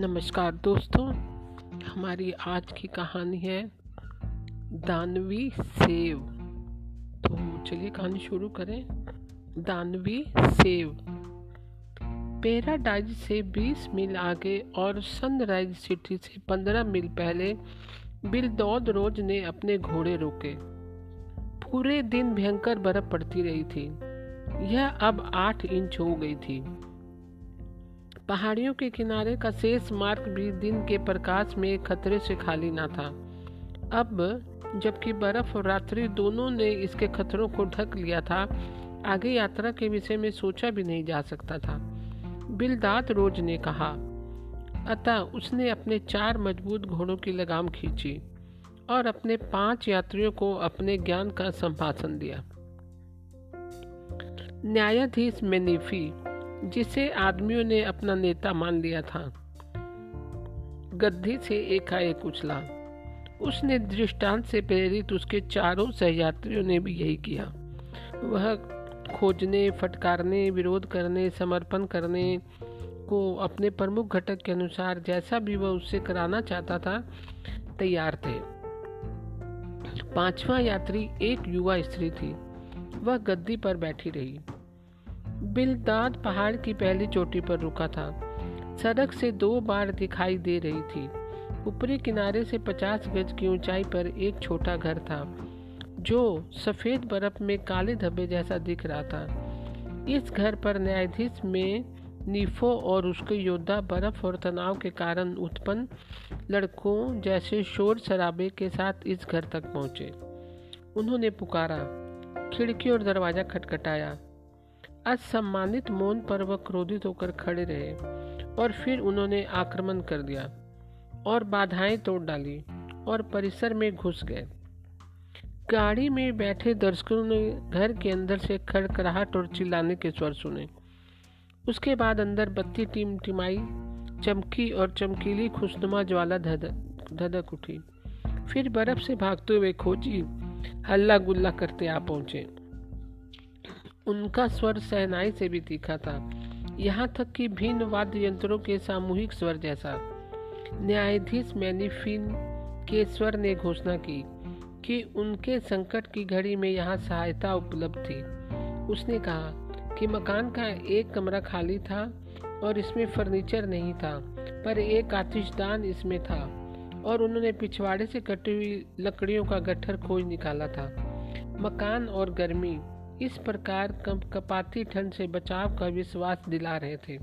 नमस्कार दोस्तों, हमारी आज की कहानी है दानवी सेव। तो चलिए कहानी शुरू करें। दानवी सेव। पैराडाइज से 20 मील आगे और सनराइज सिटी से 15 मील पहले बिल दौद रोज ने अपने घोड़े रोके। पूरे दिन भयंकर बर्फ़ पड़ती रही थी। यह अब आठ इंच हो गई थी। पहाड़ियों के किनारे का शेष मार्ग भी दिन के प्रकाश में खतरे से खाली ना था। अब, जबकि बर्फ़ और रात्रि दोनों ने इसके खतरों को ढक लिया था, आगे यात्रा के विषय में सोचा भी नहीं जा सकता था। बिलदात रोज ने कहा, अतः उसने अपने चार मज़बूत घोड़ों की लगाम खींची और अपने पाँच यात्रियों को अपने ज्ञान का संभाषण दिया। न्यायाधीश मेनिफी जिसे आदमियों ने अपना नेता मान लिया था। गद्दी से एकाएक उछला। उसने दृष्टांत से प्रेरित उसके चारों सहयात्रियों ने भी यही किया। वह खोजने, फटकारने, विरोध करने, समर्पण करने को अपने प्रमुख घटक के अनुसार जैसा भी वह उससे कराना चाहता था, तैयार थे। पांचवा यात्री एक युवा स्त्री थी। वह गद्दी पर बैठी रही। बिलदाद पहाड़ की पहली चोटी पर रुका था। सड़क से दो बार दिखाई दे रही थी। ऊपरी किनारे से पचास गज की ऊंचाई पर एक छोटा घर था, जो सफ़ेद बर्फ़ में काले धब्बे जैसा दिख रहा था। इस घर पर न्यायाधीश में नीफो और उसके योद्धा बर्फ़ और तनाव के कारण उत्पन्न लड़कों जैसे शोर शराबे के साथ इस घर तक पहुँचे। उन्होंने पुकारा, खिड़की और दरवाज़ा खटखटाया। असम्मानित मौन पर वह क्रोधित होकर खड़े रहे और फिर उन्होंने आक्रमण कर दिया और बाधाएँ तोड़ डाली और परिसर में घुस गए। गाड़ी में बैठे दर्शकों ने घर के अंदर से खड़खड़ाहट और चिल्लाने के स्वर सुने। उसके बाद अंदर बत्ती टिम टिमाई, चमकी और चमकीली खुशनुमा ज्वाला धधक उठी। फिर बर्फ़ से भागते हुए खोजी, हल्ला गुल्ला करते आ पहुँचे। उनका स्वर सहनाई से भी तीखा था। यहाँ तक कि भिन्न वाद्य यंत्रों के सामूहिक स्वर जैसा। न्यायाधीश मैनिफिन के स्वर ने घोषणा की कि उनके संकट की घड़ी में यहाँ सहायता उपलब्ध थी। उसने कहा कि मकान का एक कमरा खाली था और इसमें फर्नीचर नहीं था, पर एक आतिशदान इसमें था और उन्होंने पिछवाड़े से कटी हुई लकड़ियों का गट्ठर खोज निकाला था। मकान और गर्मी इस प्रकार कपाती ठंड से बचाव का विश्वास दिला रहे थे।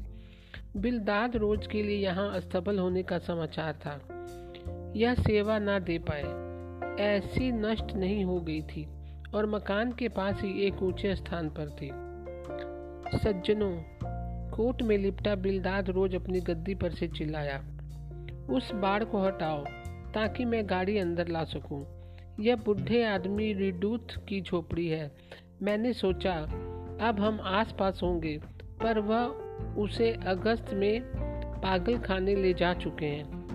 बिलदाद रोज के लिए यहाँ अस्तबल होने का समाचार था। यह सेवा ना दे पाए। ऐसी नष्ट नहीं हो गई थी और मकान के पास ही एक ऊँचे स्थान पर थी। सज्जनों कोट में लिपटा बिलदाद रोज अपनी गद्दी पर से चिल्लाया, उस बाढ़ को हटाओ, ताकि मैं गाड़ी अंदर ला सकूँ। यह बुढ़े आदमी रिडूथ की झोपड़ी है। मैंने सोचा, अब हम आसपास होंगे, पर वह उसे अगस्त में पागल खाने ले जा चुके हैं।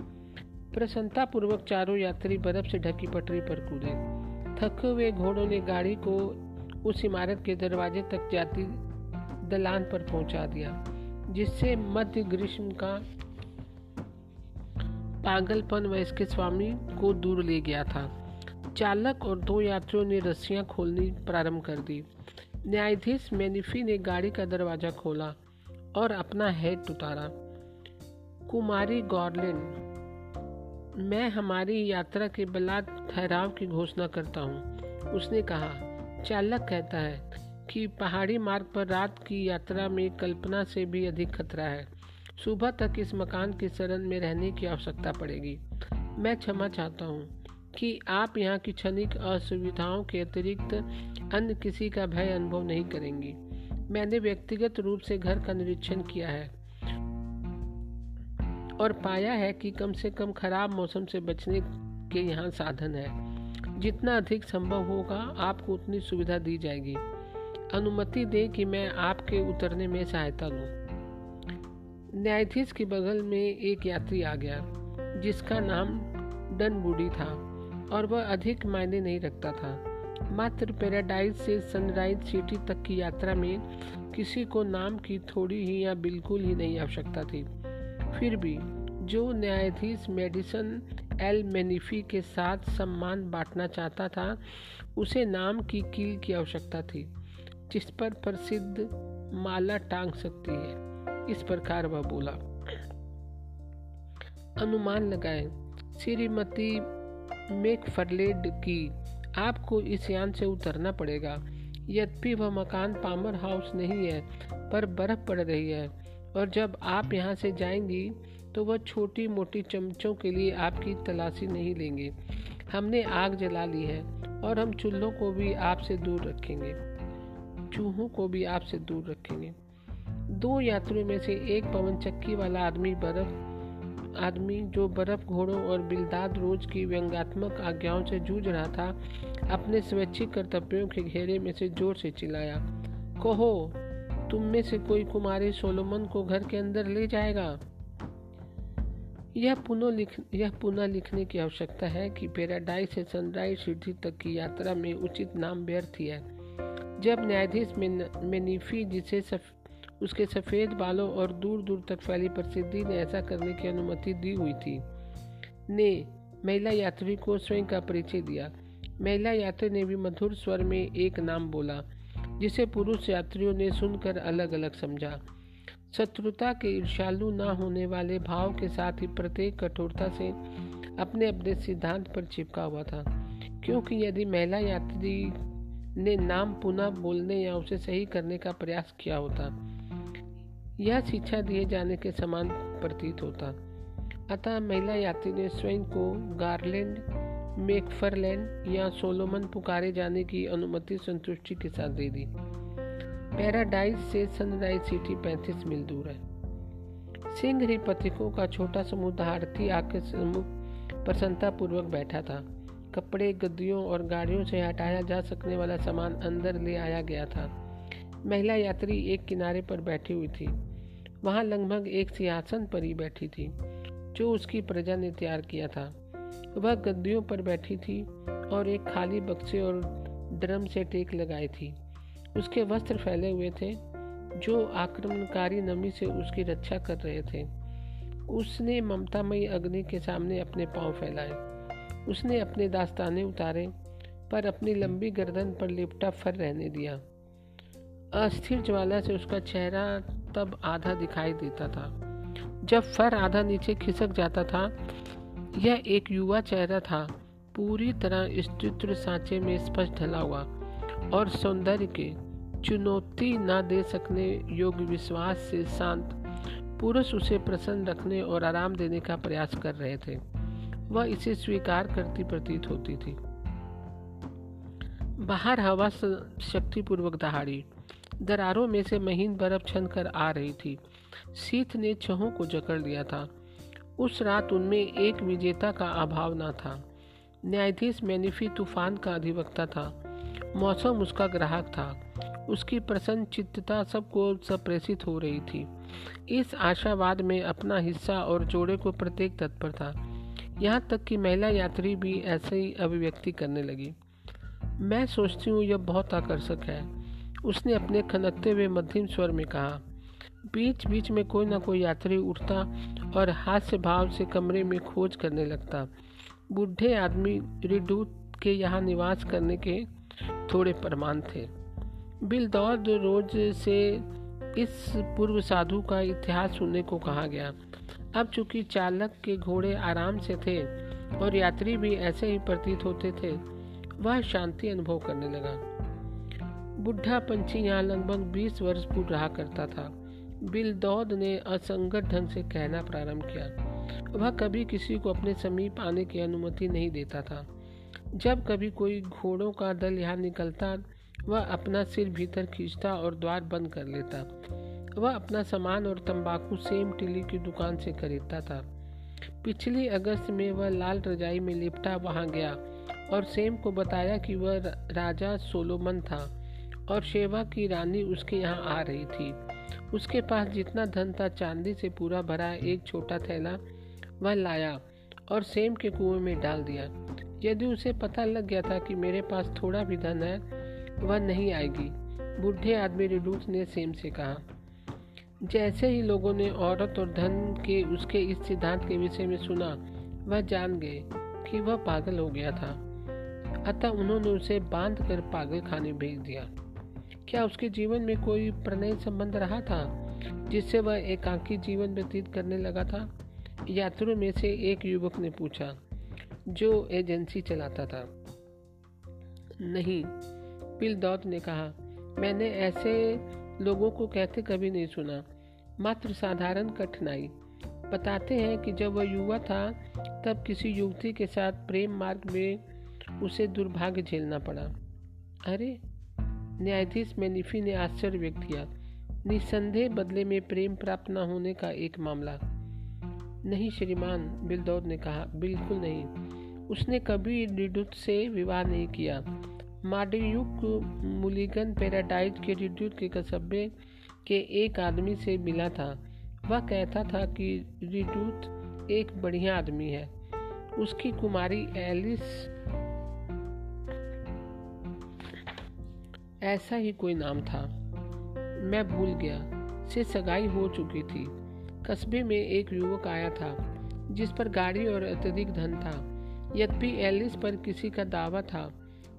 प्रसन्नता पूर्वक चारों यात्री बर्फ़ से ढकी पटरी पर कूदे। थके हुए घोड़ों ने गाड़ी को उस इमारत के दरवाजे तक जाती दलान पर पहुँचा दिया, जिससे मध्य ग्रीष्म का पागलपन व इसके स्वामी को दूर ले गया था। चालक और दो यात्रियों ने रस्सियाँ खोलनी प्रारंभ कर दी। न्यायाधीश मैनिफी ने गाड़ी का दरवाज़ा खोला और अपना हेड उतारा। कुमारी गॉर्लिन, मैं हमारी यात्रा के बलात् ठहराव की घोषणा करता हूँ। उसने कहा, चालक कहता है कि पहाड़ी मार्ग पर रात की यात्रा में कल्पना से भी अधिक खतरा है। सुबह तक इस मकान के शरण में रहने की आवश्यकता पड़ेगी। मैं क्षमा चाहता हूँ। कि आप यहाँ की क्षणिक असुविधाओं के अतिरिक्त अन्य किसी का भय अनुभव नहीं करेंगी। मैंने व्यक्तिगत रूप से घर का निरीक्षण किया है और पाया है कि कम से कम खराब मौसम से बचने के यहाँ साधन है। जितना अधिक संभव होगा, आपको उतनी सुविधा दी जाएगी। अनुमति दें कि मैं आपके उतरने में सहायता लूँ। न्यायाधीश के बगल में एक यात्री आ गया, जिसका नाम डन बूढ़ी था। और वह अधिक मायने नहीं रखता था। मात्र पैराडाइज से सनराइज सिटी तक की यात्रा में किसी को नाम की थोड़ी ही या बिल्कुल ही नहीं आवश्यकता थी। फिर भी, जो न्यायाधीश मेडिसन एल मेनिफी के साथ सम्मान बांटना चाहता था, उसे नाम की कील की आवश्यकता थी, जिस पर प्रसिद्ध माला टांग सकती है, इस प्रकार वह बोला। अनुमान लगाए, श्रीमती मेकफरलेड की। आपको इस यान से उतरना पड़ेगा। यद्यपि वह मकान पामर हाउस नहीं है, पर बर्फ़ पड़ रही है। और जब आप यहाँ से जाएँगी तो वह छोटी मोटी चमचों के लिए आपकी तलाशी नहीं लेंगे। हमने आग जला ली है, और हम चूल्हों को भी आपसे दूर रखेंगे। चूहों को भी आपसे दूर रखेंगे। दो यात्रियों में से एक पवन चक्की वाला आदमी बर्फ़ आदमी जो बर्फ़ घोड़ों और बिलदाद रोज की व्यंगात्मक आज्ञाओं से जूझ रहा था अपने स्वैच्छिक कर्तव्यों के घेरे में से ज़ोर से चिल्लाया कहो तुम में से कोई कुमारी सोलोमन को घर के अंदर ले जाएगा? यह पुनः लिख यह पुनः लिखने की आवश्यकता है कि पेराडाइज से सनराइज सिटी तक की यात्रा में उचित नाम व्यर्थ है। जब न्यायाधीश मेनीफी जिसे सफ, उसके सफ़ेद बालों और दूर दूर तक फैली प्रसिद्धि ने ऐसा करने की अनुमति दी हुई थी। ने महिला यात्री को स्वयं का परिचय दिया। महिला यात्री ने भी मधुर स्वर में एक नाम बोला, जिसे पुरुष यात्रियों ने सुनकर अलग अलग समझा। शत्रुता के ईर्षालु न होने वाले भाव के साथ ही प्रत्येक कठोरता से अपने अपने सिद्धांत पर चिपका हुआ था। क्योंकि यदि महिला यात्री ने नाम पुनः बोलने या उसे सही करने का प्रयास किया होता यह शिक्षा दिए जाने के समान प्रतीत होता। अतः महिला यात्री ने स्वयं को गार्लैंड, मेकफरलैंड या सोलोमन पुकारे जाने की अनुमति संतुष्टि के साथ दे दी। पैराडाइज से सनराइज सिटी पैंतीस मील दूर है। सिंह ही पथिकों का छोटा समूह दहाड़ती आके सम्मुख प्रसन्नता पूर्वक बैठा था। कपड़े, गद्दियों और गाड़ियों से हटाया जा सकने वाला सामान अंदर ले आया गया था। महिला यात्री एक किनारे पर बैठी हुई थी। वहाँ लगभग एक सिंहासन पर ही बैठी थी, जो उसकी प्रजा ने तैयार किया था। वह गद्दियों पर बैठी थी और एक खाली बक्से और ड्रम से टेक लगाई थी। उसके वस्त्र फैले हुए थे, जो आक्रमणकारी नमी से उसकी रक्षा कर रहे थे। उसने ममतामयी अग्नि के सामने अपने पाँव फैलाए। उसने अपने दास्ताने उतारे, पर अपनी लंबी गर्दन पर लिपटा फर रहने दिया। अस्थिर ज्वाला से उसका चेहरा तब आधा दिखाई देता था। जब फर आधा नीचे खिसक जाता था, यह एक युवा चेहरा था। पूरी तरह स्त्रित्व सांचे में स्पष्ट ढला हुआ और सौंदर्य के चुनौती न दे सकने योग्य विश्वास से शांत पुरुष उसे प्रसन्न रखने और आराम देने का प्रयास कर रहे थे। वह इसे स्वीकार करती प्रतीत होती थी। बाहर हवा शक्तिपूर्वक दहाड़ी। दरारों में से महीन बर्फ़ छन कर आ रही थी। शीत ने छहों को जकड़ लिया था। उस रात उनमें एक विजेता का अभाव न था। न्यायाधीश मैनिफी तूफ़ान का अधिवक्ता था। मौसम उसका ग्राहक था। उसकी प्रसन्न चित्तता सबको सप्रेषित हो रही थी। इस आशावाद में अपना हिस्सा और जोड़े को प्रत्येक तत्पर था। यहाँ तक कि महिला यात्री भी ऐसे ही अभिव्यक्ति करने लगी। मैं सोचती हूँ यह बहुत आकर्षक है। उसने अपने खनकते हुए मध्यम स्वर में कहा बीच बीच में कोई ना कोई यात्री उठता और हास्य भाव से कमरे में खोज करने लगता। बूढ़े आदमी रिडूत के यहाँ निवास करने के थोड़े प्रमाण थे। बिलदौद रोज से इस पूर्व साधु का इतिहास सुनने को कहा गया। अब चूँकि चालक के घोड़े आराम से थे और यात्री भी ऐसे ही प्रतीत होते थे, वह शांति अनुभव करने लगा। बुढ़ा पंछी यहाँ लगभग 20 वर्ष पूर्व रहा करता था। बिलदौद ने असंगत ढंग से कहना प्रारंभ किया। वह कभी किसी को अपने समीप आने की अनुमति नहीं देता था। जब कभी कोई घोड़ों का दल यहाँ निकलता, वह अपना सिर भीतर खींचता और द्वार बंद कर लेता। वह अपना सामान और तंबाकू सेम टिली की दुकान से खरीदता था। पिछली अगस्त में वह लाल रजाई में लिपटा वहाँ गया और सेम को बताया कि वह राजा सोलोमन था। और शेवा की रानी उसके यहाँ आ रही थी। उसके पास जितना धन था, चांदी से पूरा भरा एक छोटा थैला वह लाया और सेम के कुएँ में डाल दिया। यदि उसे पता लग गया था कि मेरे पास थोड़ा भी धन है, वह नहीं आएगी। बूढ़े आदमी रिडूस ने सेम से कहा, जैसे ही लोगों ने औरत और धन के उसके इस सिद्धांत के विषय में सुना, वह जान गए कि वह पागल हो गया था। अतः उन्होंने उसे बाँध कर पागल खाने भेज दिया। क्या उसके जीवन में कोई प्रणय संबंध रहा था, जिससे वह एकांकी जीवन व्यतीत करने लगा था? यात्रियों में से एक युवक ने पूछा, जो एजेंसी चलाता था? नहीं बिल दौत ने कहा, मैंने ऐसे लोगों को कहते कभी नहीं सुना। मात्र साधारण कठिनाई। बताते हैं कि जब वह युवा था, तब किसी युवती के साथ प्रेम मार्ग में उसे दुर्भाग्य झेलना पड़ा। अरे न्यायाधीश मेनिफी ने आश्चर्य व्यक्त किया। निसंदेह बदले में प्रेम प्राप्त न होने का एक मामला। नहीं, श्रीमान बिलदौद ने कहा, बिल्कुल नहीं। उसने कभी डिडुत से विवाह नहीं किया। माडयुक मुलिगन पैराडाइज के रिड्यूट के कस्बे के एक आदमी से मिला था। वह कहता था कि रिड्यूट एक बढ़िया आदमी है। उसकी कुमारी एलिस ऐसा ही कोई नाम था। मैं भूल गया से सगाई हो चुकी थी। कस्बे में एक युवक आया था, जिस पर गाड़ी और अत्यधिक धन था। यद्यपि एलिस पर किसी का दावा था,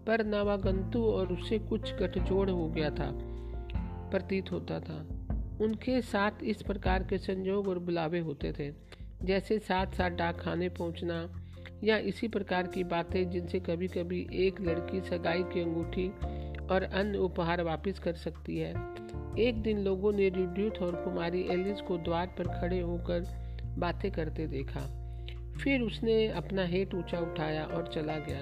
पर नवागंतु और उससे कुछ गठजोड़ हो गया था, प्रतीत होता था। उनके साथ इस प्रकार के संयोग और बुलावे होते थे, जैसे साथ साथ डाक खाने पहुँचना या इसी प्रकार की बातें जिनसे कभी कभी एक लड़की सगाई की अंगूठी और अन्य उपहार वापस कर सकती है। एक दिन लोगों ने रिड्यूथ और कुमारी एलिस को द्वार पर खड़े होकर बातें करते देखा। फिर उसने अपना हेट ऊँचा उठाया और चला गया,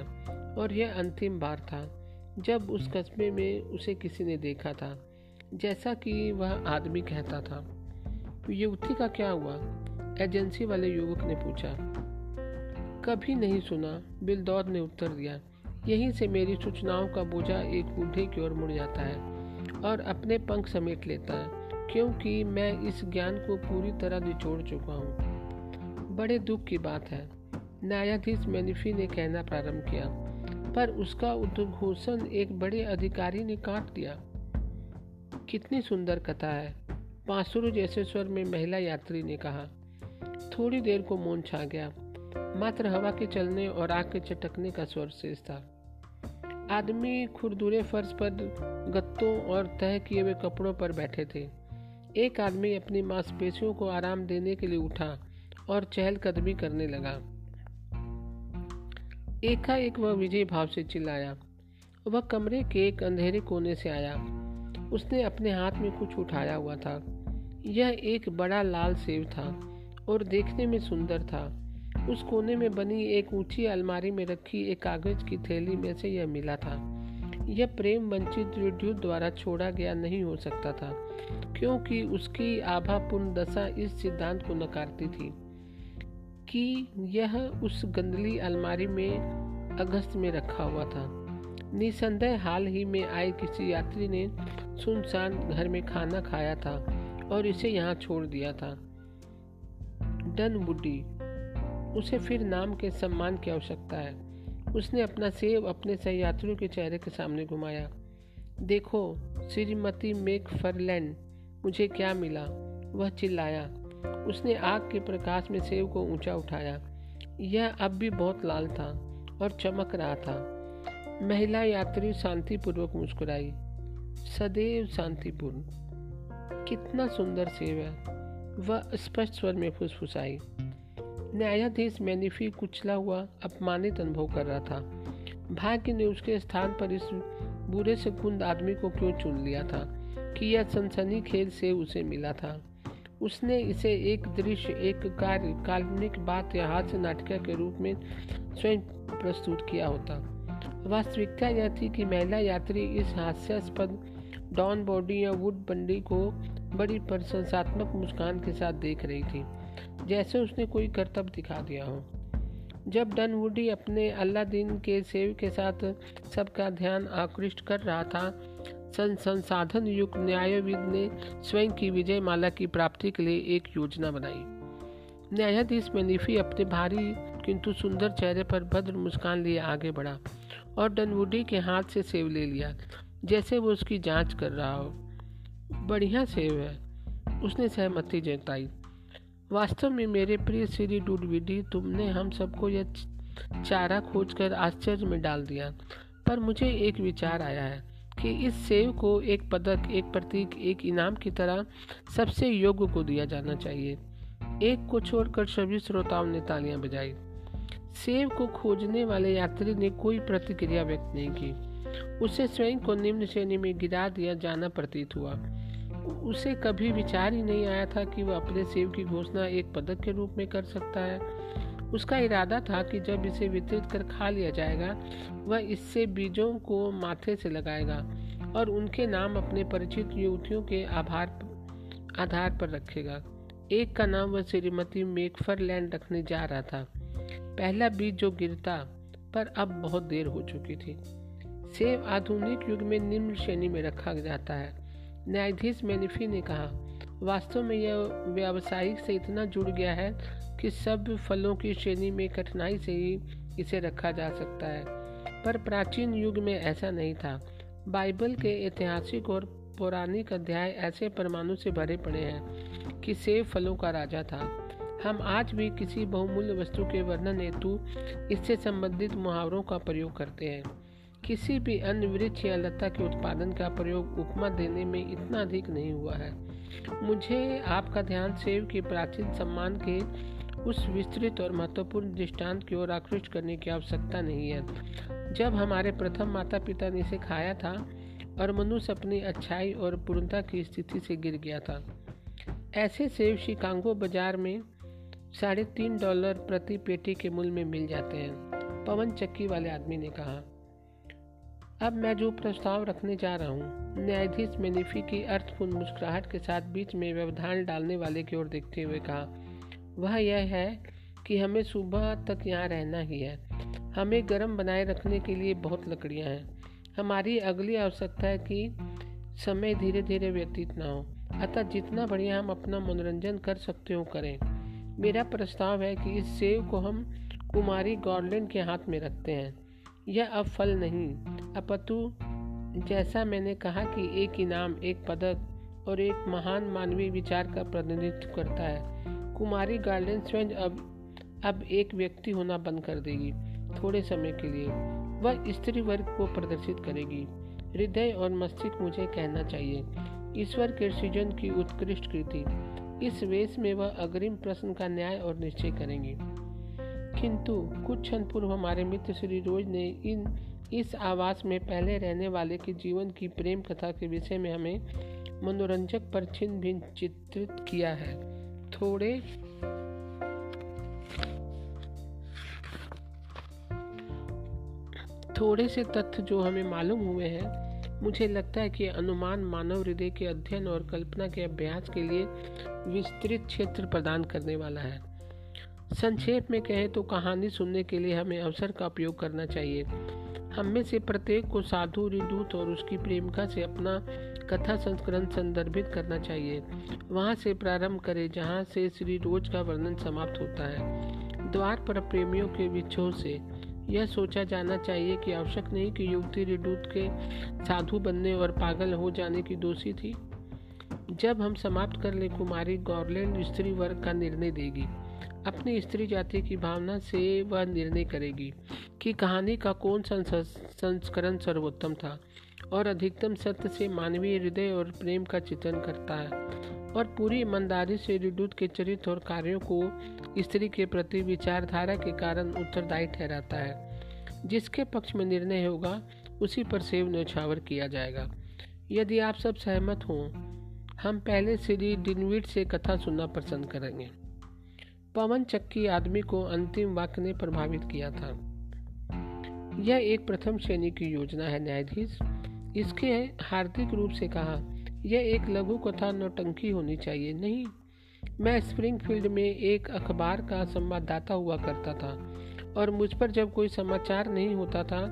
और यह अंतिम बार था, जब उस कस्बे में उसे किसी ने देखा था, जैसा कि वह आदमी कहता था। युवती का क्या हुआ? एजेंसी वाले युवक ने पूछा। कभी नहीं सुना बिलदौद ने उत्तर दिया। यहीं से मेरी सूचनाओं का बोझा एक बूढ़े की ओर मुड़ जाता है और अपने पंख समेट लेता है, क्योंकि मैं इस ज्ञान को पूरी तरह निचोड़ चुका हूँ। बड़े दुख की बात है। न्यायाधीश मैनिफी ने कहना प्रारंभ किया, पर उसका उद्घोषण एक बड़े अधिकारी ने काट दिया। कितनी सुंदर कथा है, पांसुरु जैसे स्वर में महिला यात्री ने कहा। थोड़ी देर को मौन छा गया। मात्र हवा के चलने और आग के चटकने का स्वर शेष था आदमी खुरदुरे फर्श पर गत्तों और तह किए हुए कपड़ों पर बैठे थे। एक आदमी अपनी मांसपेशियों को आराम देने के लिए उठा और चहलकदमी करने लगा। एकाएक वह विजय भाव से चिल्लाया। वह कमरे के एक अंधेरे कोने से आया। उसने अपने हाथ में कुछ उठाया हुआ था। यह एक बड़ा लाल सेब था और देखने में सुंदर था। उस कोने में बनी एक ऊँची अलमारी में रखी एक कागज़ की थैली में से यह मिला था। यह प्रेम वंचित विद्युत द्वारा छोड़ा गया नहीं हो सकता था, क्योंकि उसकी आभापूर्ण दशा इस सिद्धांत को नकारती थी कि यह उस गंदली अलमारी में अगस्त में रखा हुआ था। निसंदेह हाल ही में आए किसी यात्री ने सुनसान घर में खाना खाया था और इसे यहाँ छोड़ दिया था। डन बुड्डी उसे फिर नाम के सम्मान की आवश्यकता है। उसने अपना सेब अपने सहयात्रियों के चेहरे के सामने घुमाया। देखो, श्रीमती मेक फरलैंड मुझे क्या मिला? वह चिल्लाया। उसने आग के प्रकाश में सेव को ऊँचा उठाया। यह अब भी बहुत लाल था और चमक रहा था। महिला यात्री शांतिपूर्वक मुस्कुराई। सदैव शांतिपूर्ण। कितना सुंदर सेव है। वह स्पष्ट स्वर में फुसफुसाई। न्यायाधीश मैनिफी कुचला हुआ, अपमानित अनुभव कर रहा था। भाग्य ने उसके स्थान पर इस बुरे से कुंद आदमी को क्यों चुन लिया था? कि यह सनसनी खेल से उसे मिला था। उसने इसे एक दृश्य, एक कार्य, काल्पनिक बात या हास्य नाटिका के रूप में स्वयं प्रस्तुत किया होता। वास्तविकता यह थी कि महिला यात्री इस हास्यास्पद डॉन बॉडी या वुड बंडी को बड़ी प्रशंसात्मक मुस्कान के साथ देख रही थी। जैसे उसने कोई कर्तव्य दिखा दिया हो। जब डन वुडी अपने अल्लाह दिन के सेव के साथ सबका ध्यान आकृष्ट कर रहा था सन संसाधन युक्त न्यायविद ने स्वयं की विजय माला की प्राप्ति के लिए एक योजना बनाई। न्यायाधीश मैनिफी अपने भारी किंतु सुंदर चेहरे पर भद्र मुस्कान लिए आगे बढ़ा और डनवुडी के हाथ से सेव ले लिया, जैसे वो उसकी जाँच कर रहा हो। बढ़िया सेव है, उसने सहमति जताई। वास्तव में मेरे प्रिय श्री डूडविडी, तुमने हम सबको यह चारा खोजकर आश्चर्य में डाल दिया। पर मुझे एक विचार आया है कि इस सेव को एक पदक, एक प्रतीक, एक इनाम की तरह सबसे योग्य को दिया जाना चाहिए। एक को छोड़कर सभी श्रोताओं ने तालियाँ बजाई। सेव को खोजने वाले यात्री ने कोई प्रतिक्रिया व्यक्त नहीं की। उसे स्वयं को निम्न श्रेणी में गिरा दिया जाना प्रतीत हुआ। उसे कभी विचार ही नहीं आया था कि वह अपने सेव की घोषणा एक पदक के रूप में कर सकता है। उसका इरादा था कि जब इसे वितरित कर खा लिया जाएगा, वह इससे बीजों को माथे से लगाएगा और उनके नाम अपने परिचित युवतियों के आभार आधार पर रखेगा। एक का नाम वह श्रीमती मेकफरलैंड रखने जा रहा था। पहला बीज जो गिरता, पर अब बहुत देर हो चुकी थी। सेब आधुनिक युग में निम्न श्रेणी में रखा जाता है। न्यायाधीश मैनिफी ने कहा, वास्तव में यह व्यावसायिक से इतना जुड़ गया है कि सब फलों की श्रेणी में कठिनाई से ही इसे रखा जा सकता है। पर प्राचीन युग में ऐसा नहीं था। बाइबल के ऐतिहासिक और पौराणिक अध्याय ऐसे परमाणु से भरे पड़े हैं कि सेब फलों का राजा था। हम आज भी किसी बहुमूल्य वस्तु के वर्णन हेतु इससे संबंधित मुहावरों का प्रयोग करते हैं। किसी भी अन्य वृक्ष या लता के उत्पादन का प्रयोग उपमा देने में इतना अधिक नहीं हुआ है। मुझे आपका ध्यान सेव के प्राचीन सम्मान के उस विस्तृत और महत्वपूर्ण दृष्टांत की ओर आकृष्ट करने की आवश्यकता नहीं है। जब हमारे प्रथम माता पिता ने इसे खाया था और मनुष्य अपनी अच्छाई और पूर्णता की स्थिति से गिर गया था, ऐसे सेब शिकागो बाज़ार में साढ़े तीन डॉलर प्रति पेटी के मूल्य में मिल जाते हैं, पवन चक्की वाले आदमी ने कहा। अब मैं जो प्रस्ताव रखने जा रहा हूँ, न्यायाधीश मेनिफी की अर्थपूर्ण मुस्कुराहट के साथ बीच में व्यवधान डालने वाले की ओर देखते हुए कहा, वह यह है कि हमें सुबह तक यहाँ रहना ही है। हमें गर्म बनाए रखने के लिए बहुत लकड़ियाँ हैं। हमारी अगली आवश्यकता है कि समय धीरे धीरे व्यतीत ना हो। अतः जितना बढ़िया हम अपना मनोरंजन कर सकते हो, करें। मेरा प्रस्ताव है कि इस सेव को हम कुमारी गॉर्लैंड के हाथ में रखते हैं। यह अब फल नहीं। अपितु, जैसा मैंने कहा कि एक इनाम, एक पदक और एक महान मानवीय विचार का प्रतिनिधित्व करता है। कुमारी गार्डन स्वयं अब अब एक व्यक्ति होना बंद कर देगी, थोड़े समय के लिए। वह स्त्री वर्ग को प्रदर्शित करेगी। हृदय और मस्तिष्क मुझे कहना चाहिए। ईश्वर के सृजन की उत्कृष्ट कृति। इस वेश में वह अग्रिम प्रश्न का न्याय और निश्चय करेंगे। किंतु कुछ क्षण पूर्व हमारे मित्र श्री रोज ने इन, इस आवास में पहले रहने वाले के जीवन की प्रेम कथा के विषय में हमें मनोरंजक पर छिन्न भिन्न चित्रित किया है। थोड़े थोड़े से तथ्य जो हमें मालूम हुए हैं, मुझे लगता है कि अनुमान मानव हृदय के अध्ययन और कल्पना के अभ्यास के लिए विस्तृत क्षेत्र प्रदान करने वाला है। संक्षेप में कहें तो कहानी सुनने के लिए हमें अवसर का उपयोग करना चाहिए। हम में से प्रत्येक को साधु, रिदूत और उसकी प्रेमिका से अपना कथा संस्करण संदर्भित करना चाहिए। वहाँ से प्रारंभ करें, जहाँ से श्री रोज का वर्णन समाप्त होता है। द्वार पर प्रेमियों के विच्छोह से यह सोचा जाना चाहिए कि आवश्यक नहीं कि युवती रिडूत के साधु बनने और पागल हो जाने की दोषी थी। जब हम समाप्त कर ले, कुमारी गॉर्लैंड स्त्री वर्ग का निर्णय देगी। अपनी स्त्री जाति की भावना से वह निर्णय करेगी कि कहानी का कौन सा संस्करण सर्वोत्तम था और अधिकतम सत्य से मानवीय हृदय और प्रेम का चित्रण करता है और पूरी ईमानदारी से रिडूत के चरित्र और कार्यों को स्त्री के प्रति विचारधारा के कारण उत्तरदायी ठहराता है। जिसके पक्ष में निर्णय होगा, उसी पर सेव न्यौछावर किया जाएगा। यदि आप सब सहमत हों, हम पहले श्री डिनविट से कथा सुनना पसंद करेंगे। पवन चक्की आदमी को अंतिम वाक्य ने प्रभावित किया था। यह एक प्रथम श्रेणी की योजना है, न्यायाधीश। इसके हार्दिक रूप से कहा, यह एक लघु कथा नौटंकी होनी चाहिए। नहीं, मैं स्प्रिंगफील्ड में एक अखबार का संवाददाता हुआ करता था और मुझ पर जब कोई समाचार नहीं होता था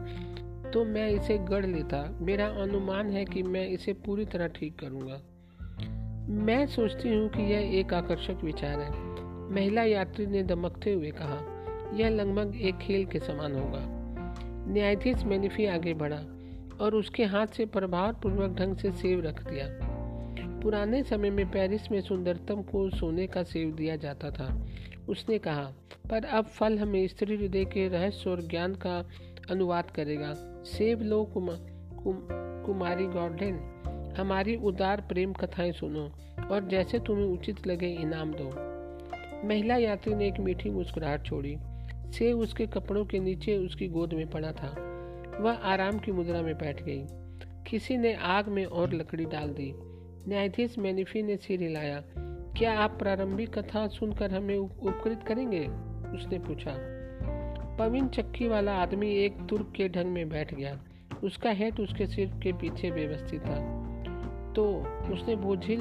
तो मैं इसे गढ़ लेता। मेरा अनुमान है कि मैं इसे पूरी तरह ठीक करूँगा। मैं सोचती हूँ कि यह एक आकर्षक विचार है। महिला यात्री ने दमकते हुए कहा यह लगभग एक खेल के समान होगा। न्यायाधीश मैनिफी आगे बढ़ा और उसके हाथ से प्रभावपूर्वक ढंग से सेव रख दिया। पुराने समय में पेरिस में सुंदरतम को सोने का सेव दिया जाता था। उसने कहा पर अब फल हमें स्त्री हृदय के रहस्य और ज्ञान का अनुवाद करेगा। सेव लो कुमा, कुम, कुमारी गॉर्डन हमारी उदार प्रेम कथाएँ सुनो और जैसे तुम्हें उचित लगे इनाम दो। महिला यात्री ने एक मीठी मुस्कुराहट छोड़ी। से उसके कपड़ों के नीचे उसकी गोद में पड़ा था। वह आराम की मुद्रा में बैठ गई। किसी ने आग में और लकड़ी डाल दी। न्यायाधीश मैनिफी ने सिर हिलाया। क्या आप प्रारंभिक कथा सुनकर हमें उपकृत करेंगे? उसने पूछा। पविन चक्की वाला आदमी एक तुर्क के ढंग में बैठ गया। उसका हेड उसके सिर के पीछे व्यवस्थित था। तो उसने बोझिल,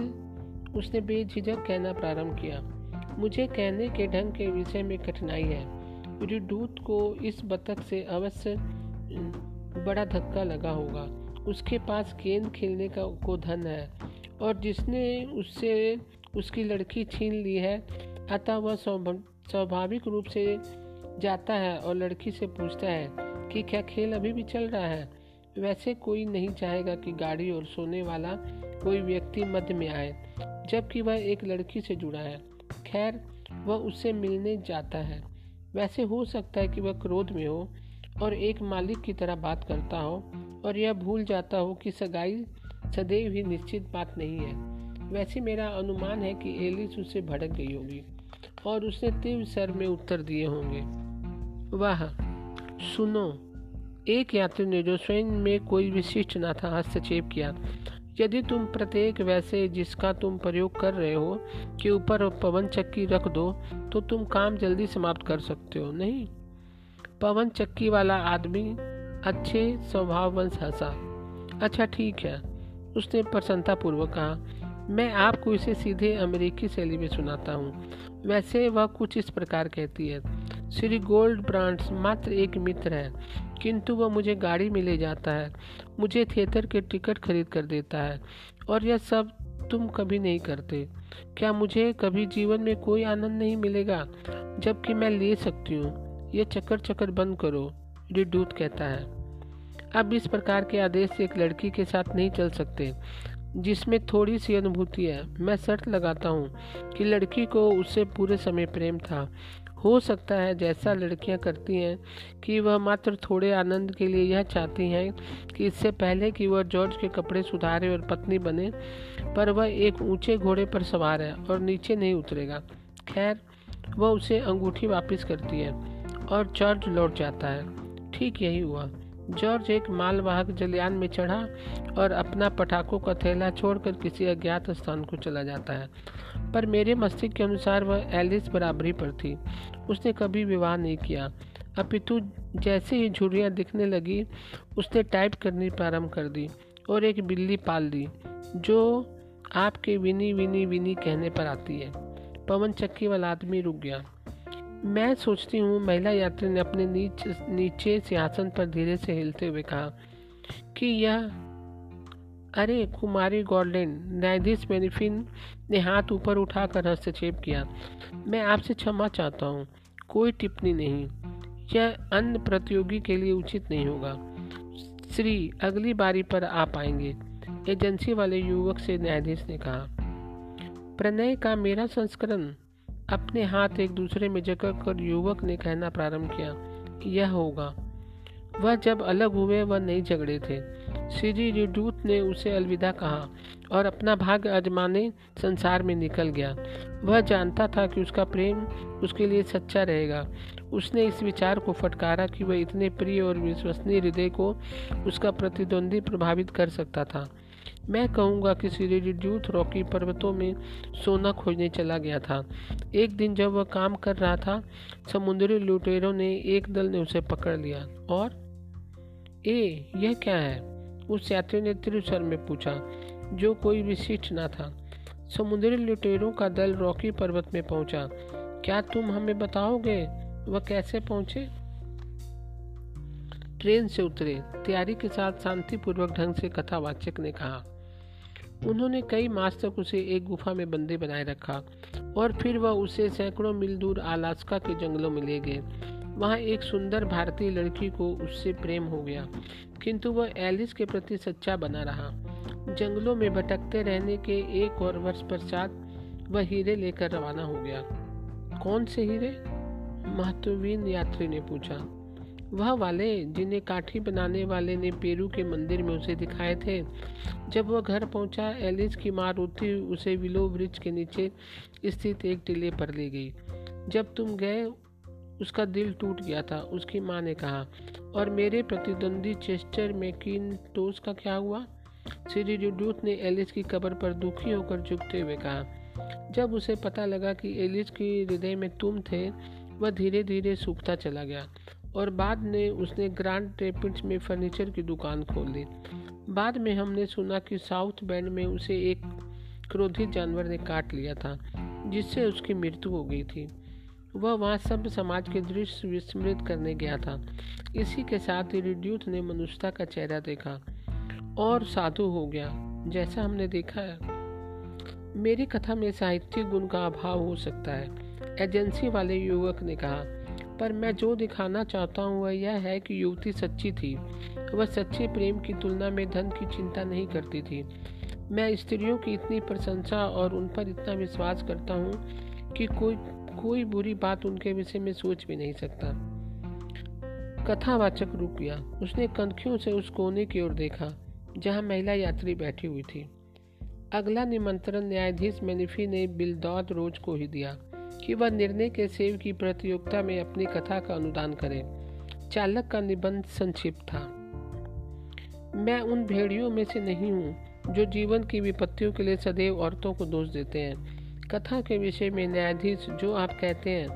उसने बेझिझक कहना प्रारंभ किया। मुझे कहने के ढंग के विषय में कठिनाई है। मुझे दूत को इस बतख से अवश्य बड़ा धक्का लगा होगा। उसके पास गेंद खेलने का को धन है और जिसने उससे उसकी लड़की छीन ली है, अतः वह स्वाभाविक रूप से जाता है और लड़की से पूछता है कि क्या खेल अभी भी चल रहा है? वैसे कोई नहीं चाहेगा कि गाड़ी और सोने वाला कोई व्यक्ति मध्य में आए, जबकि वह एक लड़की से जुड़ा है। खैर, वह उससे मिलने जाता है। वैसे हो सकता है कि वह क्रोध में हो और एक मालिक की तरह बात करता हो और यह भूल जाता हो कि सगाई सदैव ही निश्चित बात नहीं है। वैसे मेरा अनुमान है कि एलिस उससे भड़क गई होगी और उसने तीव्र सर में उत्तर दिए होंगे। वाह, सुनो, एक यात्री ने जो स्वयं में कोई विशिष्ट न था हस्तक्षेप किया यदि तुम प्रत्येक वैसे जिसका तुम प्रयोग कर रहे हो, के ऊपर पवन चक्की रख दो तो तुम काम जल्दी समाप्त कर सकते हो। नहीं। पवन चक्की वाला आदमी अच्छे स्वभाववंश हंसा। अच्छा ठीक है। उसने प्रसन्नता पूर्वक कहा, मैं आपको इसे सीधे अमेरिकी शैली में सुनाता हूँ। वैसे वह कुछ इस प्रकार कहती है, श्री गोल्ड ब्रांड्स मात्र एक मित्र है। किंतु वह मुझे गाड़ी में ले जाता है, मुझे थिएटर के टिकट खरीद कर देता है, और यह सब तुम कभी नहीं करते। क्या मुझे कभी जीवन में कोई आनंद नहीं मिलेगा, जबकि मैं ले सकती हूँ। यह चक्कर चक्कर बंद करो, रिडूत कहता है। अब इस प्रकार के आदेश से एक लड़की के साथ नहीं चल सकते, जिसमें थोड़ी सी अनुभूति है। मैं शर्त लगाता हूँ कि लड़की को उससे पूरे समय प्रेम था। हो सकता है जैसा लड़कियाँ करती हैं कि वह मात्र थोड़े आनंद के लिए यह चाहती हैं कि इससे पहले कि वह जॉर्ज के कपड़े सुधारे और पत्नी बने, पर वह एक ऊँचे घोड़े पर सवार है और नीचे नहीं उतरेगा। खैर, वह उसे अंगूठी वापस करती है और जॉर्ज लौट जाता है। ठीक यही हुआ। जॉर्ज एक मालवाहक जलयान में चढ़ा और अपना पटाखों का थैला छोड़कर किसी अज्ञात स्थान को चला जाता है। पर मेरे मस्तिष्क के अनुसार वह एलिस बराबरी पर थी। उसने कभी विवाह नहीं किया। अपितु जैसे ही झुरियाँ दिखने लगी, उसने टाइप करनी प्रारंभ कर दी और एक बिल्ली पाल दी, जो आपके विनी विनी विनी कहने पर आती है। पवन चक्की वाला आदमी रुक गया। मैं सोचती हूँ महिला यात्री ने अपने नीच, नीचे सिंहासन पर धीरे से हिलते हुए कहा कि यह, अरे, कुमारी गोल्डन, न्यायाधीश मेनिफिन ने हाथ ऊपर उठाकर हस्तक्षेप किया। मैं आपसे क्षमा चाहता हूँ, कोई टिप्पणी नहीं। यह अन्य प्रतियोगी के लिए उचित नहीं होगा। श्री, अगली बारी पर आप आएँगे, एजेंसी वाले युवक से न्यायाधीश ने कहा। प्रणय का मेरा संस्करण अपने हाथ एक दूसरे में जकड़ कर युवक ने कहना प्रारंभ किया यह होगा। वह जब अलग हुए, वह नहीं झगड़े थे। श्री रिडूत ने उसे अलविदा कहा और अपना भाग आजमाने संसार में निकल गया। वह जानता था कि उसका प्रेम उसके लिए सच्चा रहेगा। उसने इस विचार को फटकारा कि वह इतने प्रिय और विश्वसनीय हृदय को उसका प्रतिद्वंदी प्रभावित कर सकता था। मैं कहूँगा कि सिरिड्यूथ रॉकी पर्वतों में सोना खोजने चला गया था। एक दिन जब वह काम कर रहा था, समुद्री लुटेरों ने एक दल ने उसे पकड़ लिया और, ए, यह क्या है? उस यात्री ने त्रिस्वर में पूछा, जो कोई विशिष्ट ना था। समुद्री लुटेरों का दल रॉकी पर्वत में पहुँचा। क्या तुम हमें बताओगे? वह कैसे पहुँचे? ट्रेन से उतरे। तैयारी के साथ शांतिपूर्वक ढंग से कथावाचक ने कहा। उन्होंने कई मास तक उसे एक गुफा में बंदी बनाए रखा और फिर वह उसे सैकड़ों मील दूर अलास्का के जंगलों में ले गए। वहाँ एक सुंदर भारतीय लड़की को उससे प्रेम हो गया, किंतु वह एलिस के प्रति सच्चा बना रहा। जंगलों में भटकते रहने के एक और वर्ष पश्चात वह हीरे लेकर रवाना हो गया। कौन से हीरे? महत्वहीन यात्री ने पूछा। वह वाले जिन्हें काठी बनाने वाले ने पेरू के मंदिर में उसे दिखाए थे। जब वह घर पहुँचा, एलिस की माँ रोती उसे विलो वृक्ष के नीचे स्थित एक टीले पर ले गई। जब तुम गए, उसका दिल टूट गया था। उसकी माँ ने कहा, और मेरे प्रतिद्वंदी चेस्टर मैकिन टोस का क्या हुआ? श्री रिड्यूट ने एलिस की कब्र पर दुखी होकर झुकते हुए कहा। जब उसे पता लगा कि एलिस के हृदय में तुम थे, वह धीरे धीरे सूखता चला गया। और बाद में उसने ग्रांड रेपिड्स में फर्नीचर की दुकान खोल ली बाद में हमने सुना कि साउथ बैंड में उसे एक क्रोधित जानवर ने काट लिया था, जिससे उसकी मृत्यु हो गई थी। वह वहाँ सब समाज के दृश्य विस्मृत करने गया था। इसी के साथ ही रिड्यूट ने मनुष्यता का चेहरा देखा और साधु हो गया, जैसा हमने देखा है। मेरी कथा में साहित्यिक गुण का अभाव हो सकता है, एजेंसी वाले युवक ने कहा। पर मैं जो दिखाना चाहता हूँ वह यह है कि युवती सच्ची थी। वह सच्चे प्रेम की तुलना में धन की चिंता नहीं करती थी। मैं स्त्रियों की इतनी प्रशंसा और उन पर इतना विश्वास करता हूँ कि कोई कोई बुरी बात उनके विषय में सोच भी नहीं सकता। कथावाचक रुक गया उसने कंखियों से उस कोने की ओर देखा, जहाँ महिला यात्री बैठी हुई थी। अगला निमंत्रण न्यायाधीश मैनिफी ने बिलदौद रोज को ही दिया। कि वह निर्णय के सेव की प्रतियोगिता में अपनी कथा का अनुदान करे। चालक का निबंध संक्षिप्त था। मैं उन भेड़ियों में से नहीं हूँ, जो जीवन की विपत्तियों के लिए सदैव औरतों को दोष देते हैं। कथा के विषय में न्यायाधीश जो आप कहते हैं,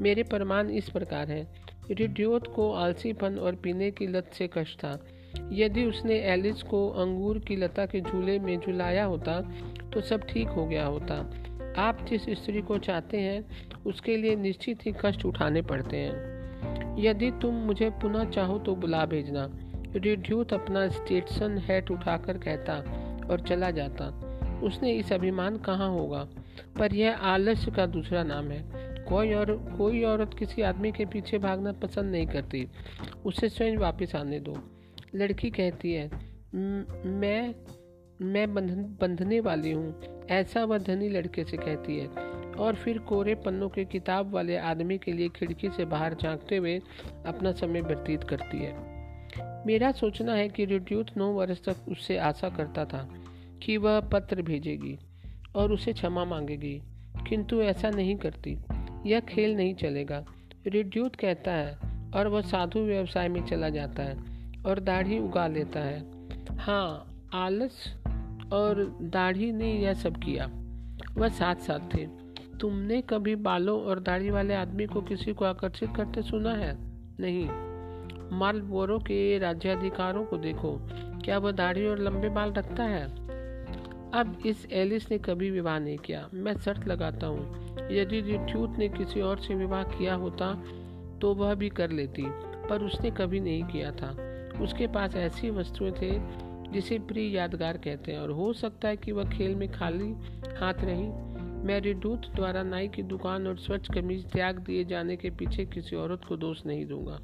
मेरे प्रमाण इस प्रकार है। रिड्योत को आलसीपन और पीने की लत से कष्ट था। यदि उसने एलिस को अंगूर की लता के झूले में झुलाया होता तो सब ठीक हो गया होता। आप जिस स्त्री को चाहते हैं, उसके लिए निश्चित ही कष्ट उठाने पड़ते हैं। यदि तुम मुझे पुनः चाहो तो बुला भेजना। रिड्यूत अपना स्टेटसन हैट उठाकर कहता और चला जाता। उसने इस अभिमान कहाँ होगा? पर यह आलस्य का दूसरा नाम है। कोई और, कोई औरत किसी आदमी के पीछे भागना पसंद नहीं करती। उसे स्वयं वापस आने दो। लड़की कहती है मैं मैं बंधन, बंधने वाली हूँ। ऐसा वह धनी लड़के से कहती है। और फिर कोरे पन्नों के किताब वाले आदमी के लिए खिड़की से बाहर झांकते हुए अपना समय व्यतीत करती है। मेरा सोचना है कि रिड्यूट नौ वर्ष तक उससे आशा करता था कि वह पत्र भेजेगी और उसे क्षमा मांगेगी, किंतु ऐसा नहीं करती। यह खेल नहीं चलेगा। रिड्यूट कहता है और वह साधु व्यवसाय में चला जाता है और दाढ़ी उगा लेता है। हाँ आलस और दाढ़ी ने यह सब किया। वह साथ साथ थे। तुमने कभी बालों और दाढ़ी वाले आदमी को किसी को आकर्षित करते सुना है? नहीं। मालबोरो के राज्याधिकारों को देखो। क्या वह दाढ़ी और लंबे बाल रखता है? अब इस एलिस ने कभी विवाह नहीं किया। मैं शर्त लगाता हूँ, यदि रिट्यूट ने किसी और से विवाह किया होता तो वह भी कर लेती, पर उसने कभी नहीं किया था। उसके पास ऐसी वस्तुएँ थे जिसे प्रिय यादगार कहते हैं। और हो सकता है कि वह खेल में खाली हाथ रही। मैं रिडूत द्वारा नाई की दुकान और स्वच्छ कमीज त्याग दिए जाने के पीछे किसी औरत को दोष नहीं दूँगा।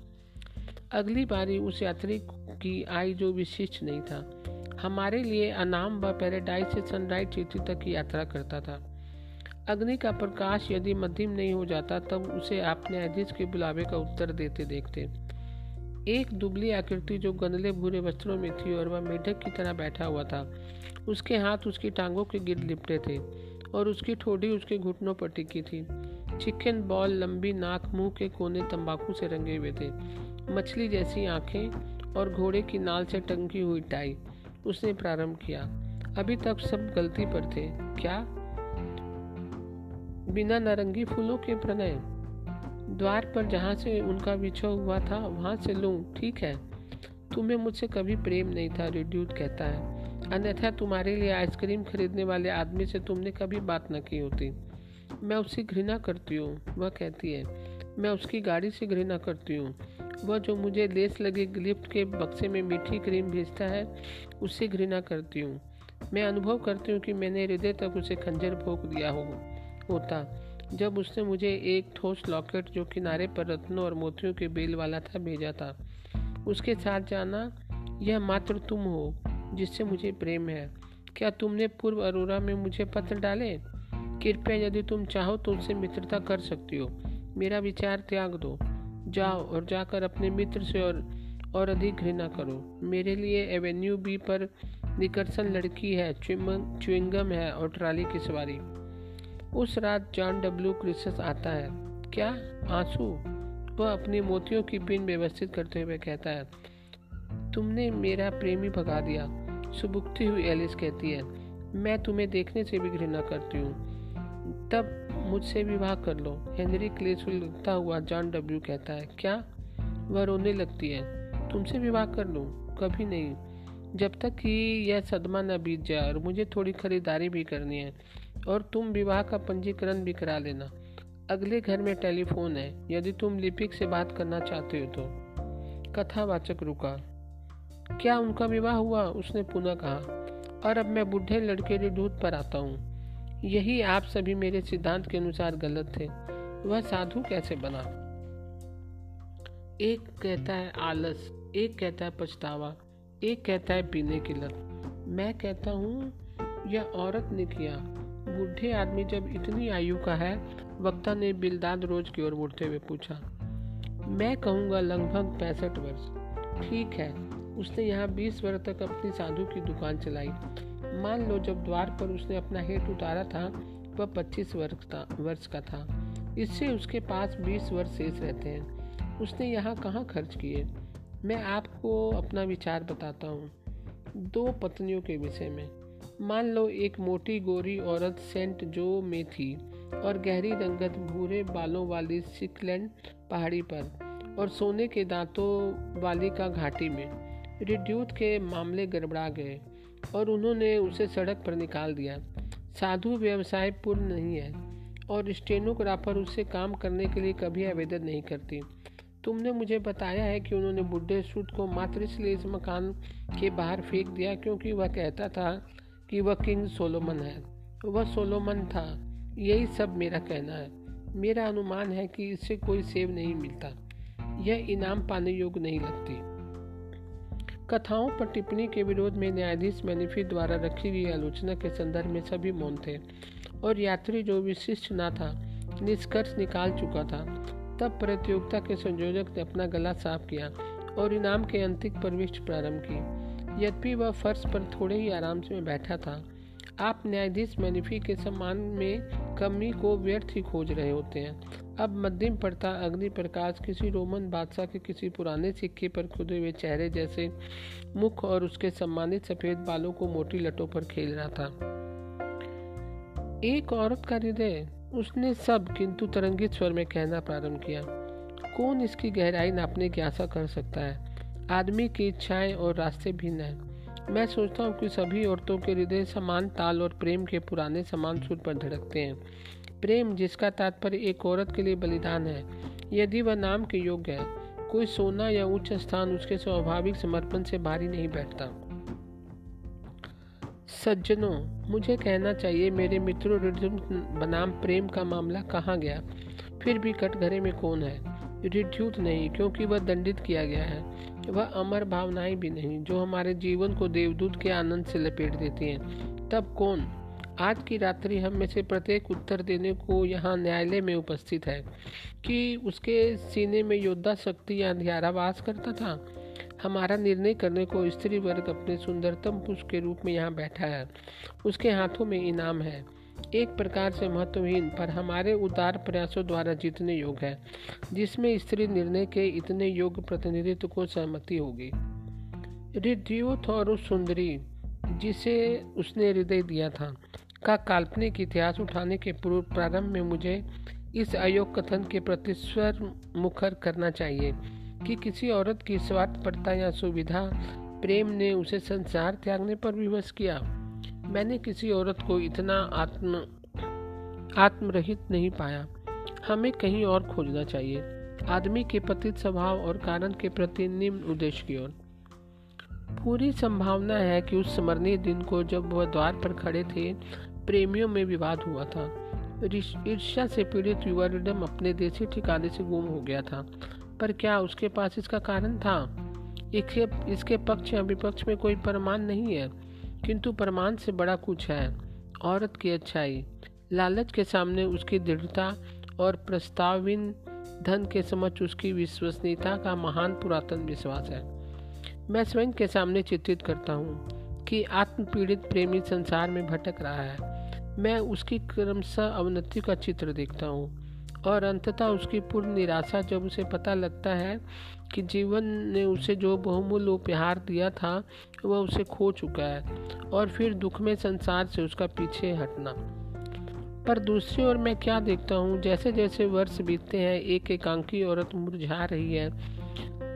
अगली बारी उस यात्री की आई जो विशिष्ट नहीं था। हमारे लिए अनाम व पैराडाइज से सनराइज सिटी तक की यात्रा करता था। अग्नि का प्रकाश यदि मध्यम नहीं हो जाता, तब उसे आप न्यायाधीश के बुलावे का उत्तर देते देखते एक दुबली आकृति जो गंदले भूरे वस्त्रों में थी और वह मेढक की तरह बैठा हुआ था। उसके हाथ उसकी टांगों के गिर लिपटे थे और उसकी ठोड़ी उसके घुटनों पर टिकी थी। चिकन बॉल, लंबी नाक, मुँह के कोने तंबाकू से रंगे हुए थे। मछली जैसी आँखें और घोड़े की नाल से टंकी हुई टाई। उसने प्रारंभ किया। अभी तक सब गलती पर थे। क्या? बिना नारंगी फूलों के प्रणय। द्वार पर जहाँ से उनका विछो हुआ था, वहाँ से लूँ, ठीक है? तुम्हें मुझसे कभी प्रेम नहीं था, रिड्यूट कहता है। अन्यथा तुम्हारे लिए आइसक्रीम खरीदने वाले आदमी से तुमने कभी बात न की होती। मैं उसकी घृणा करती हूँ, वह कहती है। मैं उसकी गाड़ी से घृणा करती हूँ। वह जो मुझे लेस लगे गिफ्ट के बक्से में मीठी क्रीम भेजता है, उससे घृणा करती हूँ। मैं अनुभव करती हूँ कि मैंने हृदय तक उसे खंजर भोग दिया हो, होता। जब उसने मुझे एक ठोस लॉकेट जो किनारे पर रत्नों और मोतियों के बेल वाला था भेजा था। उसके साथ जाना, यह मात्र तुम हो, जिससे मुझे प्रेम है। क्या तुमने पूर्व अरोरा में मुझे पत्र डाले? कृपया यदि तुम चाहो तो उससे मित्रता कर सकती हो। मेरा विचार त्याग दो। जाओ और जाकर अपने मित्र से और और अधिक घृणा करो। मेरे लिए एवेन्यू बी पर निकर्सन लड़की है च्विंगम है और ट्राली की सवारी। उस रात जॉन डब्ल्यू क्रिसस आता है। क्या? आँसू? वह अपने मोतियों की पिन व्यवस्थित करते हुए कहता है, तुमने मेरा प्रेमी भगा दिया। सुबुकती हुई एलिस कहती है, मैं तुम्हें देखने से भी घृणा करती हूँ। तब मुझसे विवाह कर लो। हेनरी क्लेसविल लिखता हुआ जॉन डब्ल्यू कहता है, क्या? वह रोने लगती है, तुमसे विवाह कर लो? कभी नहीं। जब तक कि यह सदमा न बीत जाए और मुझे थोड़ी खरीदारी भी करनी है। और तुम विवाह का पंजीकरण भी करा लेना। अगले घर में टेलीफोन है। यदि तुम लिपिक से बात करना चाहते हो तो। कथावाचक रुका। क्या उनका विवाह हुआ? उसने पुनः कहा, और अब मैं बूढ़े लड़के के दूध पर आता हूँ। यही आप सभी मेरे सिद्धांत के अनुसार गलत थे। वह साधु कैसे बना? एक कहता है आलस, एक कहता है पछतावा, एक कहता है पीने की लत। मैं कहता हूँ, यह औरत ने किया। बूढ़े आदमी जब इतनी आयु का है, वक्ता ने बिलदाद रोज की ओर मुड़ते हुए पूछा, मैं कहूँगा लगभग पैंसठ वर्ष। ठीक है, उसने यहाँ बीस वर्ष तक अपनी साधु की दुकान चलाई। मान लो जब द्वार पर उसने अपना हेट उतारा था, वह पच्चीस वर्ष था, वर्ष का था। इससे उसके पास बीस वर्ष शेष रहते हैं। उसने यहाँ कहाँ खर्च किए? मैं आपको अपना विचार बताता हूँ। दो पत्नियों के विषय में। मान लो एक मोटी गोरी औरत सेंट जो में थी और गहरी रंगत भूरे बालों वाली सिकलैंड पहाड़ी पर और सोने के दांतों वाली का घाटी में। रिड्यूत के मामले गड़बड़ा गए और उन्होंने उसे सड़क पर निकाल दिया। साधु व्यवसाय पूर्ण नहीं है और स्टेनोग्राफर उससे काम करने के लिए कभी आवेदन नहीं करती। तुमने मुझे बताया है कि उन्होंने बुढ़े सूट को मात्र इसलिए इस मकान के बाहर फेंक दिया क्योंकि वह कहता था कि वह किंग सोलोमन है। वह सोलोमन था। यही सब मेरा कहना है। मेरा अनुमान है कि इससे कोई सेव नहीं मिलता। यह इनाम पाने योग्य नहीं लगती। कथाओं पर टिप्पणी के विरोध में न्यायाधीश मैनिफी द्वारा रखी गई आलोचना के संदर्भ में सभी मौन थे और यात्री जो विशिष्ट ना था, निष्कर्ष निकाल चुका था। तब प्रतियोगिता के संयोजक ने अपना गला साफ़ किया और इनाम के अंतिम प्रविष्ट प्रारंभ की। यद्यपि वह फर्श पर थोड़े ही आराम से बैठा था, आप न्यायाधीश मैनिफी के सम्मान में कमी को व्यर्थ ही खोज रहे होते हैं। अब मध्यम पड़ता अग्नि प्रकाश किसी रोमन बादशाह के किसी पुराने सिक्के पर खुदे हुए चेहरे जैसे मुख और उसके सम्मानित सफ़ेद बालों को मोटी लटों पर खेल रहा था। एक औरत का हृदय, उसने सब किंतु तरंगित स्वर में कहना प्रारंभ किया। कौन इसकी गहराई नापने की आशा कर सकता है? आदमी की इच्छाएँ और रास्ते भिन्न हैं। मैं सोचता हूँ कि सभी औरतों के हृदय समान ताल और प्रेम के पुराने समान सुर पर धड़कते हैं। प्रेम, जिसका तात्पर्य एक औरत के लिए बलिदान है, यदि वह नाम के योग्य है। कोई सोना या उच्च स्थान उसके स्वाभाविक समर्पण से भारी नहीं बैठता। सज्जनों, मुझे कहना चाहिए, मेरे मित्रों बनाम प्रेम का मामला कहाँ गया? फिर भी कटघरे में कौन है? रिड्यूत नहीं, क्योंकि वह दंडित किया गया है। वह अमर भावनाएँ भी नहीं, जो हमारे जीवन को देवदूत के आनंद से लपेट देती हैं। तब कौन? आज की रात्रि हम में से प्रत्येक उत्तर देने को यहाँ न्यायालय में उपस्थित है कि उसके सीने में योद्धा शक्ति या अंधियारावास करता था। हमारा निर्णय करने को स्त्री वर्ग अपने सुंदरतम पुष्प के रूप में यहाँ बैठा है। उसके हाथों में इनाम है। एक प्रकार से महत्वहीन, पर हमारे उदार प्रयासों द्वारा जीतने योग्य है, जिसमें स्त्री निर्णय के इतने योग्य प्रतिनिधित्व को सहमति होगी। और उस सुंदरी, जिसे उसने हृदय दिया था, का काल्पनिक इतिहास उठाने के पूर्व प्रारंभ में मुझे इस अयोग कथन के प्रति स्वर मुखर करना चाहिए कि किसी औरत की स्वार्थपरता या सुविधा, प्रेम ने उसे संसार त्यागने पर विवश किया। मैंने किसी औरत को इतना आत्म, आत्मरहित नहीं पाया। हमें कहीं और खोजना चाहिए। आदमी के पतित स्वभाव और कारण के प्रति निम्न उद्देश्य की ओर। पूरी संभावना है कि उस स्मरणीय दिन को जब वह द्वार पर खड़े थे, प्रेमियों में विवाद हुआ था। ईर्ष्या से पीड़ित युवा रिडम अपने देसी ठिकाने से गुम हो गया था। पर क्या उसके पास इसका कारण था? इसके इसके पक्ष या विपक्ष में कोई प्रमाण नहीं है। किंतु प्रमाण से बड़ा कुछ है। औरत की अच्छाई। लालच के सामने उसकी दृढ़ता और प्रस्ताविन धन के समझ उसकी विश्वसनीयता का महान पुरातन विश्वास है। मैं स्वयं के सामने चित्रित करता हूँ कि आत्म पीड़ित प्रेमी संसार में भटक रहा है। मैं उसकी क्रमशः अवनति का चित्र देखता हूँ और अंततः उसकी पूर्ण निराशा जब उसे पता लगता है कि जीवन ने उसे जो बहुमूल्य उपहार दिया था वह उसे खो चुका है और फिर दुख में संसार से उसका पीछे हटना। पर दूसरी ओर मैं क्या देखता हूँ? जैसे जैसे वर्ष बीतते हैं एक एकांकी औरत मुरझा रही है।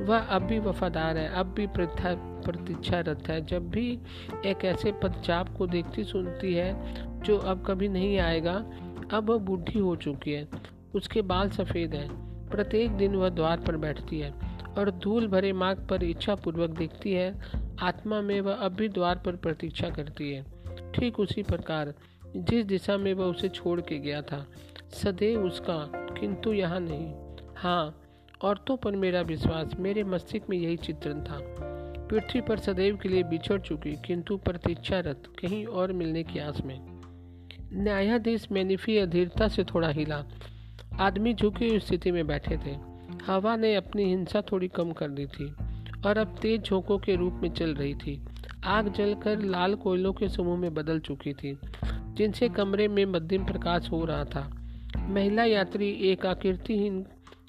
वह अब भी वफादार है, अब भी प्रथा प्रतीक्षारत है। जब भी एक ऐसे पदचाप को देखती सुनती है, जो अब कभी नहीं आएगा, अब वह बूढ़ी हो चुकी है। उसके बाल सफ़ेद हैं। प्रत्येक दिन वह द्वार पर बैठती है और धूल भरे मार्ग पर इच्छा पूर्वक देखती है आत्मा में वह अब भी द्वार पर प्रतीक्षा करती है। ठीक उसी प्रकार, जिस दिशा में वह उसे छोड़ के गया था, सदैव उसका, किंतु यहाँ नहीं। हाँ औरतों पर मेरा विश्वास, मेरे मस्तिष्क में यही चित्रण था। पृथ्वी पर सदैव के लिए बिछड़ चुकी, किंतु प्रतीक्षारत, कहीं और मिलने की आस में। न्यायाधीश मैनिफी अधीरता से थोड़ा हिला। आदमी झुकी हुई स्थिति में बैठे थे। हवा ने अपनी हिंसा थोड़ी कम कर दी थी। और अब तेज झोंकों के रूप में चल रही थी। आग जलकर लाल कोयलों के समूह में बदल चुकी थी, जिनसे कमरे में मध्यम प्रकाश हो रहा था। महिला यात्री एक आकृतिहीन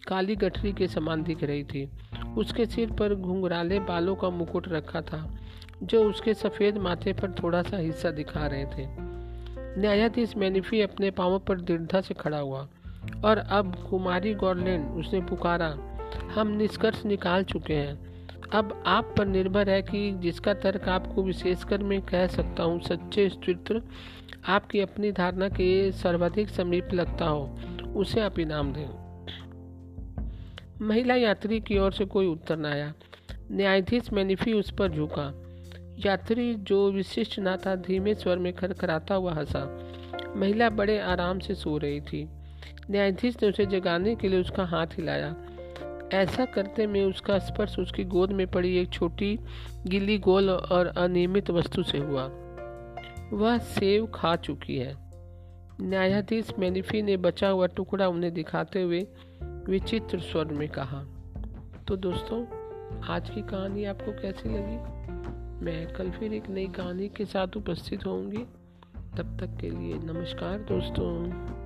काली गठरी के समान दिख रही थी। उसके सिर पर घुंघराले बालों का मुकुट रखा था, जो उसके सफ़ेद माथे पर थोड़ा सा हिस्सा दिखा रहे थे। न्यायाधीश मैनिफी अपने पाँवों पर दृढ़ता से खड़ा हुआ, और अब कुमारी गॉर्लैंड उसने पुकारा, हम निष्कर्ष निकाल चुके हैं। अब आप पर निर्भर है कि जिसका तर्क आपको विशेषकर मैं कह सकता हूँ, सच्चे स्त्रित्व आपकी अपनी धारणा के सर्वाधिक समीप लगता हो, उसे आप इनाम दें। महिला यात्री की ओर से कोई उत्तर न आया। न्यायाधीश मैनिफी उस पर झुका। यात्री जो विशिष्ट ना था धीमे स्वर में खरखराता हुआ हंसा। महिला बड़े आराम से सो रही थी। न्यायाधीश ने उसे जगाने के लिए उसका हाथ हिलाया। ऐसा करते में उसका स्पर्श उसकी गोद में पड़ी एक छोटी गिल्ली गोल और अनियमित वस्तु से हुआ। वह सेव खा चुकी है। न्यायाधीश मैनिफी ने बचा हुआ टुकड़ा उन्हें दिखाते हुए विचित्र स्वर में कहा तो दोस्तों, आज की कहानी आपको कैसी लगी? मैं कल फिर एक नई कहानी के साथ उपस्थित होंगी तब तक के लिए नमस्कार दोस्तों।